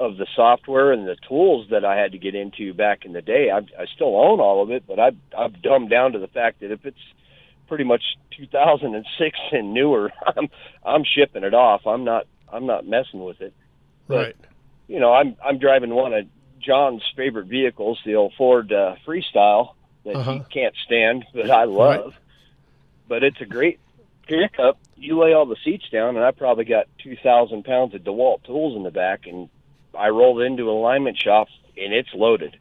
of the software and the tools that I had to get into back in the day. I, I still own all of it, but I've I've dumbed down to the fact that if it's pretty much 2006 and newer, I'm I'm shipping it off. I'm not I'm not messing with it. But, Right. You know, I'm I'm driving one of John's favorite vehicles, the old Ford uh, Freestyle that Uh-huh. he can't stand, but I love. But it's a great pickup. You lay all the seats down, and I probably got two thousand pounds of DeWalt tools in the back, and I rolled into an alignment shop, and it's loaded,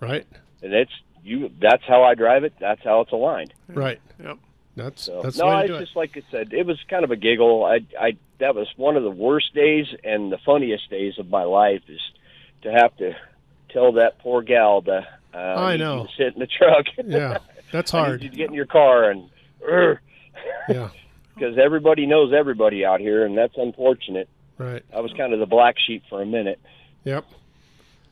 Right. and it's you. That's how I drive it. That's how it's aligned. Right. Yep. That's So, that's the no, I to it's do it. just like I said. It was kind of a giggle. I, I, that was one of the worst days and the funniest days of my life is to have to tell that poor gal to. Uh, I know. to sit in the truck. Yeah, that's hard. you get in your car and. Yeah. Because everybody knows everybody out here, and that's unfortunate. Right. I was kind of the black sheep for a minute. Yep.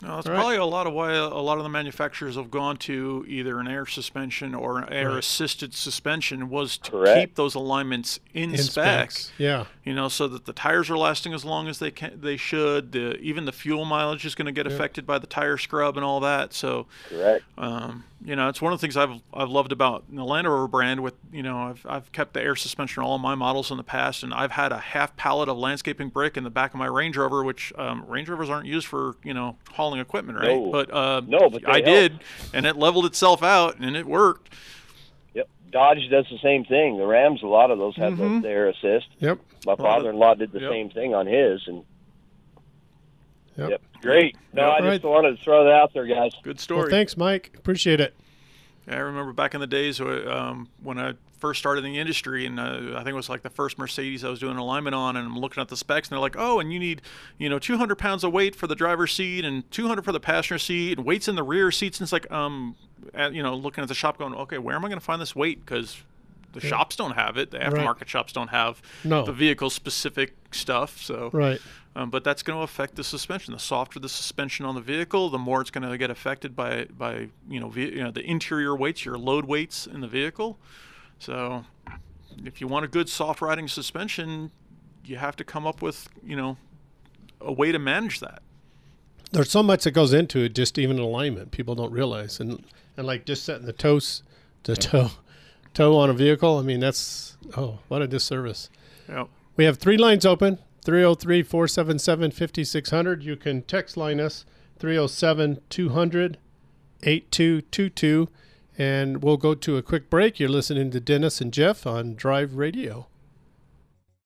No, that's All right. probably a lot of why a lot of the manufacturers have gone to either an air suspension or air Right. assisted suspension was to Correct. keep those alignments in, In spec. specs, yeah. You know, so that the tires are lasting as long as they can they should. The even the fuel mileage is going to get Yeah. affected by the tire scrub and all that. So Correct. um, you know, it's one of the things I've I've loved about the Land Rover brand. With you know, I've I've kept the air suspension on all my models in the past, and I've had a half pallet of landscaping brick in the back of my Range Rover, which um, Range Rovers aren't used for you know hauling equipment, right? No. But uh, No, but I help. did, and it leveled itself out, and it worked. Yep. Dodge does the same thing. The Rams, a lot of those have Mhm. the, their assist. Yep. My father-in-law did the same thing on his, and Yep. Great. No, I All just wanted to throw that out there, guys. Good story. Well, thanks, Mike. Appreciate it. I remember back in the days uh, um, when I first started in the industry, and uh, I think it was like the first Mercedes I was doing alignment on, and I'm looking at the specs, and they're like, "Oh, and you need, you know, 200 pounds of weight for the driver's seat, and 200 for the passenger seat, and weights in the rear seats." And it's like, um, at, you know, looking at the shop, going, "Okay, where am I going to find this weight?" Because the Yeah. shops don't have it. The Right. aftermarket shops don't have No. the vehicle specific stuff. So Right. Um, but that's going to affect the suspension. The softer the suspension on the vehicle, the more it's going to get affected by by you know, ve- you know the interior weights, your load weights in the vehicle. So if you want a good soft riding suspension, you have to come up with you know a way to manage that. There's so much that goes into it, just even alignment. People don't realize, and and like just setting the toes, the toe, toe on a vehicle. I mean, that's oh, what a disservice. Yep. We have three lines open 303 477 5600. You can text line us 307 200 8222. And we'll go to a quick break. You're listening to Dennis and Jeff on Drive Radio.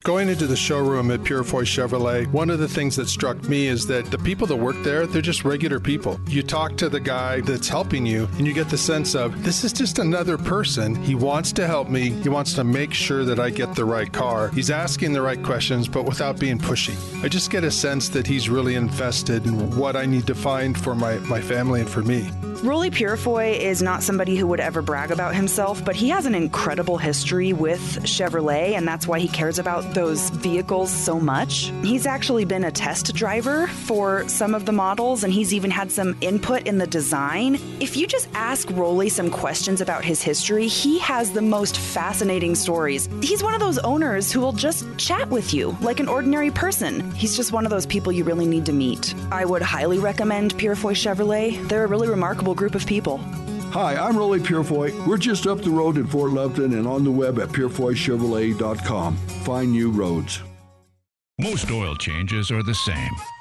Going into the showroom at Purifoy Chevrolet, one of the things that struck me is that the people that work there, they're just regular people. You talk to the guy that's helping you, and you get the sense of this is just another person. He wants to help me, he wants to make sure that I get the right car. He's asking the right questions, but without being pushy. I just get a sense that he's really invested in what I need to find for my, my family and for me. Rolly Purifoy is not somebody who would ever brag about himself, but he has an incredible history with Chevrolet, and that's why he cares about those vehicles so much. He's actually been a test driver for some of the models, and he's even had some input in the design. If you just ask Rolly some questions about his history, he has the most fascinating stories. He's one of those owners who will just chat with you like an ordinary person. He's just one of those people you really need to meet. I would highly recommend Purifoy Chevrolet. They're a really remarkable group of people. Hi, I'm Rolly Purifoy. We're just up the road in Fort Lupton and on the web at purifoychevrolet.com. Find new roads. Most oil changes are the same.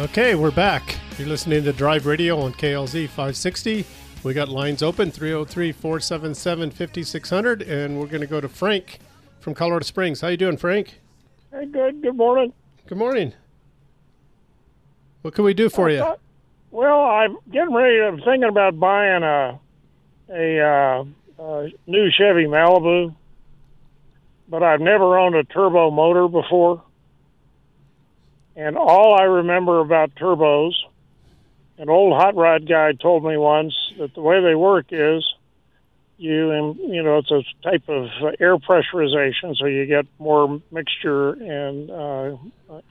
Okay, we're back. You're listening to Drive Radio on KLZ 560. We got lines open 303 477 5600, and we're going to go to Frank from Colorado Springs. How you doing, Frank? Hey, good. Good morning. Good morning. What can we do for you? Well, I'm getting ready. I'm thinking about buying a a, uh, a new Chevy Malibu, but I've never owned a turbo motor before. And all I remember about turbos, an old hot rod guy told me once that the way they work is you you know it's a type of air pressurization, so you get more mixture and uh,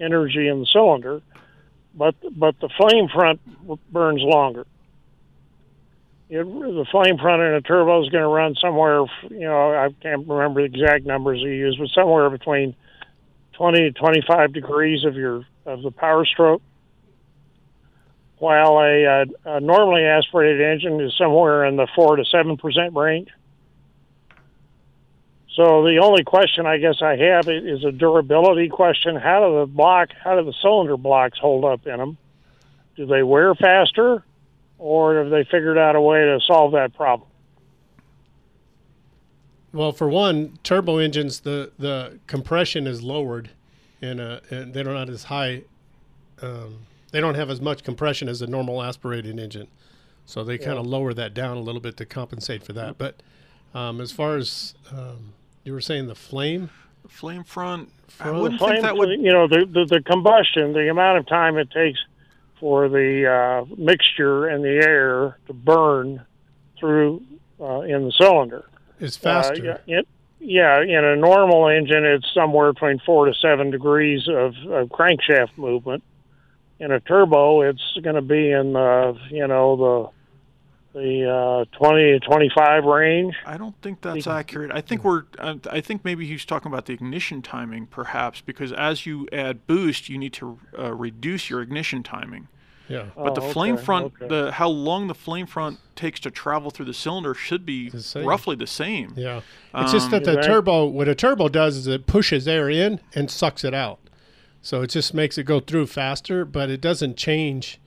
energy in the cylinder, but but the flame front burns longer. It, the flame front in a turbo is going to run somewhere, you know, I can't remember the exact numbers you use, but somewhere between 20 to 25 degrees of your of the power stroke, while a, a, a normally aspirated engine is somewhere in the four to seven percent range. So the only question I guess I have is a durability question. How do the block, how do the cylinder blocks hold up in them? Do they wear faster, or have they figured out a way to solve that problem? Well, for one, turbo engines the the compression is lowered, and, uh, and they're not as high. Um, they don't have as much compression as a normal aspirated engine, so they kind of lower that down a little bit to compensate for that. But um, as far as um, you were saying, the flame, flame front, I Front- wouldn't Flame- think that would. you know the, the the combustion, the amount of time it takes for the uh, mixture and the air to burn through uh, in the cylinder is Uh, faster. yeah, it, yeah, in a normal engine, it's somewhere between four to seven degrees of, of crankshaft movement. In a turbo, it's going to be in the you know the the uh, twenty to twenty five range. I don't think that's accurate. I think we're. I I think maybe he's talking about the ignition timing, perhaps, because as you add boost, you need to uh, reduce your ignition timing. Yeah. But the Oh, flame okay, front, okay. the how long the flame front takes to travel through the cylinder should be same. roughly the same. Yeah. It's just Um, that the turbo, what a turbo does is it pushes air in and sucks it out. So it just makes it go through faster, but it doesn't change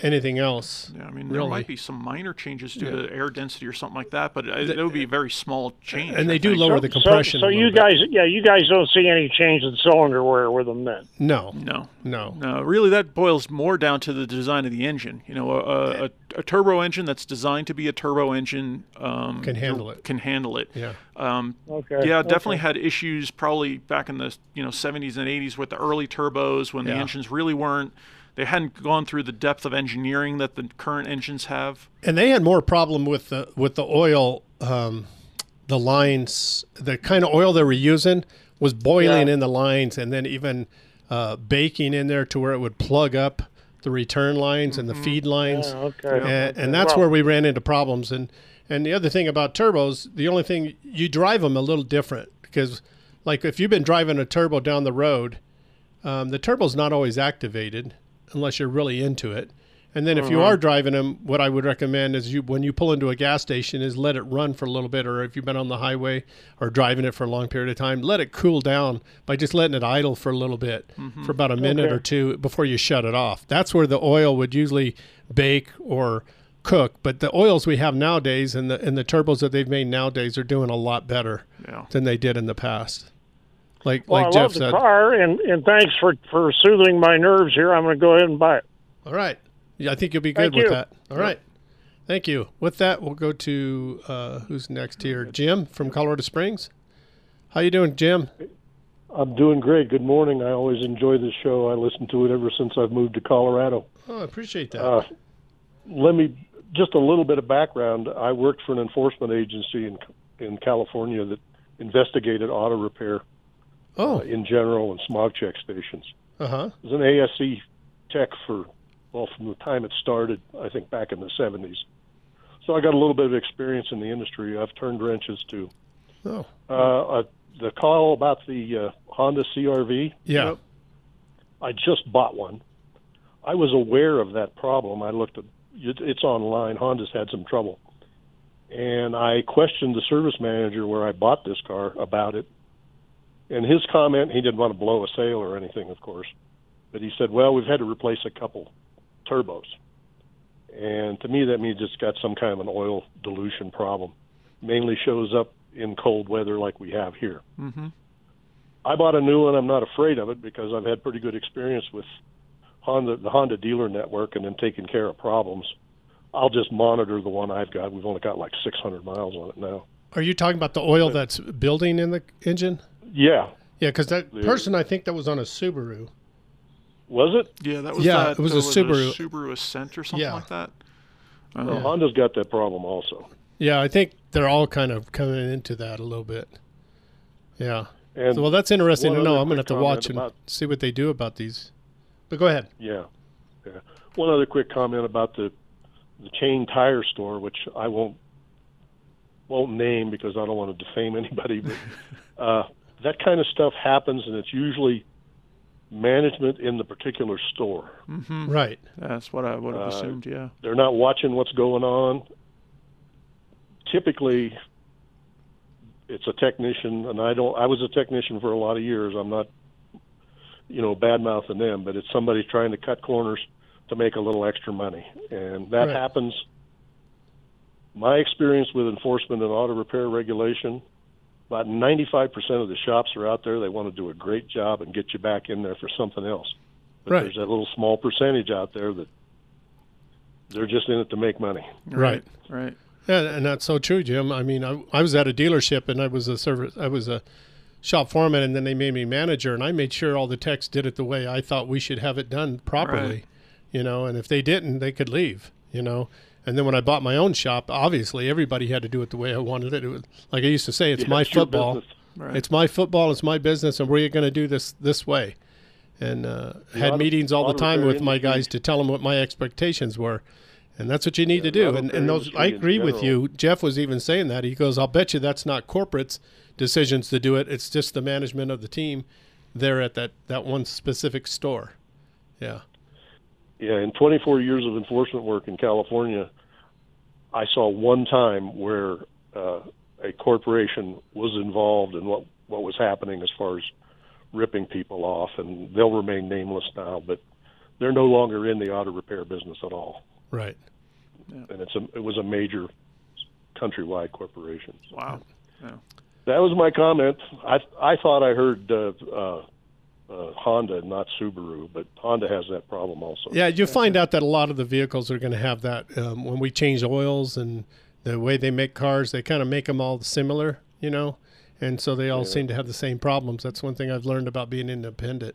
anything else. Yeah, I mean, there really. might be some minor changes due Yeah. to air density or something like that, but it, it would be a very small change. and I they do think. lower the compression. So, so little you bit. guys, yeah, you guys don't see any change in cylinder wear with them then. No. No. No. No, really, that boils more down to the design of the engine. You know, a, a, a turbo engine that's designed to be a turbo engine um, Can handle it. Can handle it. Yeah. Um, Okay, Yeah, definitely okay. had issues probably back in the you know 70s and 80s with the early turbos when the engines really weren't. They hadn't gone through the depth of engineering that the current engines have. and they had more problem with the with the oil um, the lines the kind of oil they were using was boiling Yeah. in the lines and then even uh, baking in there to where it would plug up the return lines and the feed lines Yeah, okay. and, Okay. and that's Well- where we ran into problems and and the other thing about turbos the only thing you drive them a little different because like if you've been driving a turbo down the road um, the turbo's not always activated unless you're really into it. And then if you Uh-huh. are driving them, what I would recommend is you when you pull into a gas station is let it run for a little bit, or if you've been on the highway or driving it for a long period of time, let it cool down by just letting it idle for a little bit for about a minute Okay. or two before you shut it off. That's where the oil would usually bake or cook. But the oils we have nowadays and the and the turbos that they've made nowadays are doing a lot better Yeah. than they did in the past. Like Well, like I Jeff love the said. car, and, and thanks for, for soothing my nerves here. I'm going to go ahead and buy it. All right. Yeah, I think you'll be good Thank with you. that. All right. Thank you. With that, we'll go to uh, who's next here? Jim from Colorado Springs. How you doing, Jim? I'm doing great. Good morning. I always enjoy this show. I listen to it ever since I've moved to Colorado. Oh, I appreciate that. Uh, let me just a little bit of background. I worked for an enforcement agency in in California that investigated auto repair oh. uh, in general and smog check stations. Uh huh. I was an ASE tech for well from the time it started. I think back in the 70s. So I got a little bit of experience in the industry. I've turned wrenches too. Oh. Uh, uh, the call about the uh, Honda CRV. Yeah. I just bought one. I was aware of that problem. I looked at it- it's online. Honda's had some trouble, and I questioned the service manager where I bought this car about it. And his comment, he didn't want to blow a sale or anything, of course, but he said, "Well, we've had to replace a couple turbos." And to me, that means it's got some kind of an oil dilution problem. Mainly shows up in cold weather like we have here. Mm-hmm. I bought a new one. I'm not afraid of it because I've had pretty good experience with Honda, the Honda dealer network, and then taking care of problems. I'll just monitor the one I've got. We've only got like 600 miles on it now. Are you talking about the oil that's building in the engine? Yeah, Yeah, because that The- person I think that was on a Subaru. Was it? Yeah, that was Yeah, that, it was a Subaru. Subaru Ascent or something Yeah. like that. Well, Uh, Honda's got that problem also. Yeah, I think they're all kind of coming into that a little bit. Yeah. And so, well, that's interesting one to know. I'm going to have to watch and about- see what they do about these. But go ahead. Yeah, yeah. One other quick comment about the the chain tire store, which I won't won't name because I don't want to defame anybody. But uh, that kind of stuff happens, and it's usually management in the particular store. mhm. Right. That's what I would have Uh, assumed. Yeah. They're not watching what's going on. Typically, it's a technician, and I don't. I was a technician for a lot of years. I'm not, you know, bad mouthing them, but it's somebody trying to cut corners to make a little extra money, and that Right. happens. My experience with enforcement and auto repair regulation, about 95% of the shops are out there. They want to do a great job and get you back in there for something else. But Right. there's that little small percentage out there that they're just in it to make money. Right. Right. Yeah, and that's so true, Jim. I mean, I, I was at a dealership and I was a service, I was a shop foreman, and then they made me manager, and I made sure all the techs did it the way I thought we should have it done properly. Right. You know, and if they didn't, they could leave. You know, and then when I bought my own shop, obviously everybody had to do it the way I wanted it. It was like I used to say, it's Yeah, my it's football. Right. It's my football. It's my business, and we're going to do this this way. And uh, had auto- meetings all the time repair with my guys to tell them what my expectations were. And that's what you need to do. And, and those, I in agree with you. Jeff was even saying that. He goes, I'll bet you that's not corporate's decisions to do it. It's just the management of the team there at that, that one specific store. Yeah. Yeah, in 24 years of enforcement work in California, I saw one time where uh, a corporation was involved in what what was happening as far as ripping people off, and they'll remain nameless now, but they're no longer in the auto repair business at all. Right. And it's a it was a major countrywide corporation. Wow. Yeah. That was my comment. I I thought I heard uh, uh, uh, Honda, not Subaru, but Honda has that problem also. Yeah, you find out that a lot of the vehicles are going to have that um, when we change oils and the way they make cars, they kind of make them all similar, you know, and so they all seem to have the same problems. That's one thing I've learned about being an independent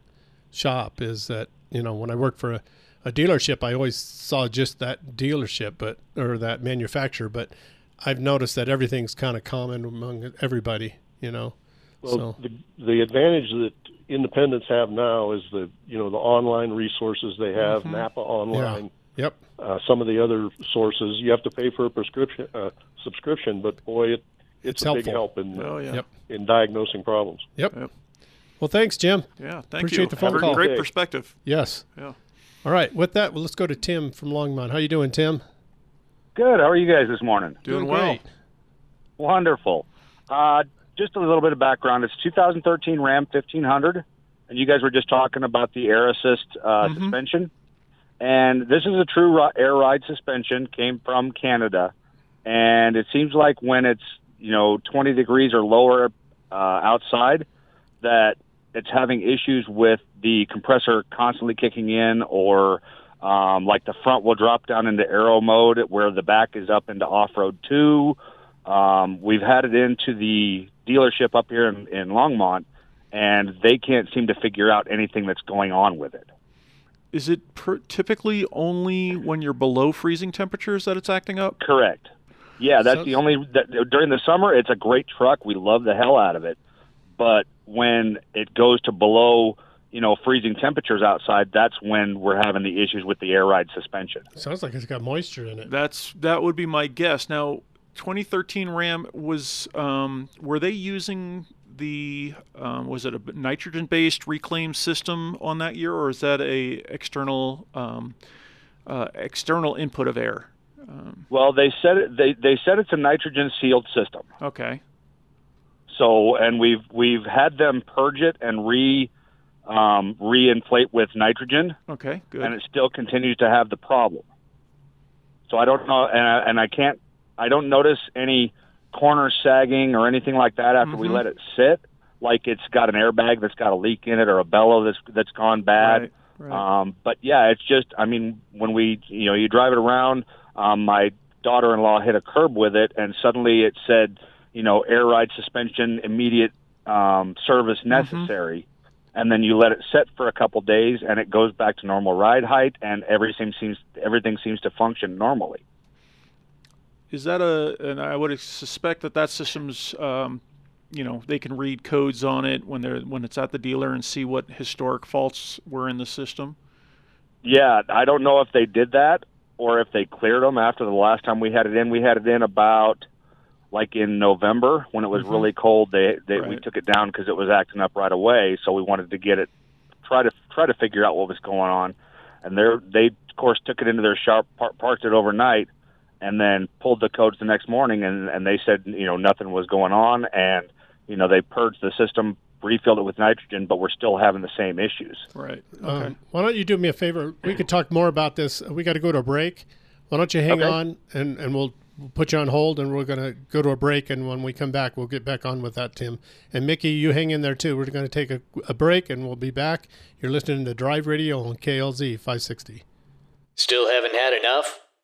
shop is that you know when I worked for a, a dealership, I always saw just that dealership, but or that manufacturer, but I've noticed that everything's kind of common among everybody, you know. Well, so the the advantage that independents have now is the you know the online resources they have, Mhm. Napa Online. Yep. Uh, some of the other sources you have to pay for a prescription uh, subscription, but boy, it it's, It's a big help in Oh, yeah. Yep. in diagnosing problems. Yep. Well, thanks, Jim. Yeah, thank Appreciate you. the phone Have a call. great perspective. Yes. Yeah. All right. With that, well, let's go to Tim from Longmont. How are you doing, Tim? Good. How are you guys this morning? Doing well. great. Wonderful. Uh, just a little bit of background. It's 2013 Ram 1500, and you guys were just talking about the air assist uh, Mhm. suspension. And this is a true air ride suspension. Came from Canada, and it seems like when it's you know 20 degrees or lower uh, outside, that it's having issues with the compressor constantly kicking in, or um, like the front will drop down into aero mode where the back is up into off road two. Um, we've had it into the dealership up here in, in Longmont, and they can't seem to figure out anything that's going on with it. Is it per- typically only when you're below freezing temperatures that it's acting up? Correct. Yeah, that's So- the only. That, during the summer, it's a great truck. We love the hell out of it. But when it goes to below, you know, freezing temperatures outside, that's when we're having the issues with the air ride suspension. Sounds like it's got moisture in it. That's that would be my guess. Now, 2013 Ram was um, were they using the um, was it a nitrogen based reclaim system on that year, or is that a external um, uh, external input of air? Um, Well, they said it, they they said it's a nitrogen sealed system. okay. So, and we've we've had them purge it and re um, reinflate with nitrogen, Okay. Good. and it still continues to have the problem. So I don't know, and I, and I can't, I don't notice any corner sagging or anything like that after we Mhm. let it sit. Like it's got an airbag that's got a leak in it or a bellow that's that's gone bad. Right, right. Um, but yeah, it's just, I mean, when we, you know, you drive it around, um, my daughter-in-law hit a curb with it, and suddenly it said, you know, air ride suspension, immediate um, service necessary. and then you let it set for a couple days, and it goes back to normal ride height, and everything seems everything seems to function normally. Is that a? And I would suspect that that system's, um, you know, they can read codes on it when they're when it's at the dealer and see what historic faults were in the system. Yeah, I don't know if they did that or if they cleared them after the last time we had it in. We had it in about like in November when it was Mhm. really cold. They, they we took it down because it was acting up right away. So we wanted to get it try to try to figure out what was going on. And they they of course took it into their shop, par- parked it overnight, and then pulled the codes the next morning. And and they said you know nothing was going on, and you know they purged the system, refilled it with nitrogen, but we're still having the same issues. Right. Um, why don't you do me a favor? We could talk more about this. We got to go to a break. Why don't you hang Okay. on and, and we'll we'll put you on hold and we're going to go to a break. And when we come back, we'll get back on with that, Tim. And Mickey, you hang in there too. We're going to take a, a break and we'll be back. You're listening to Drive Radio on KLZ 560. Still haven't had enough?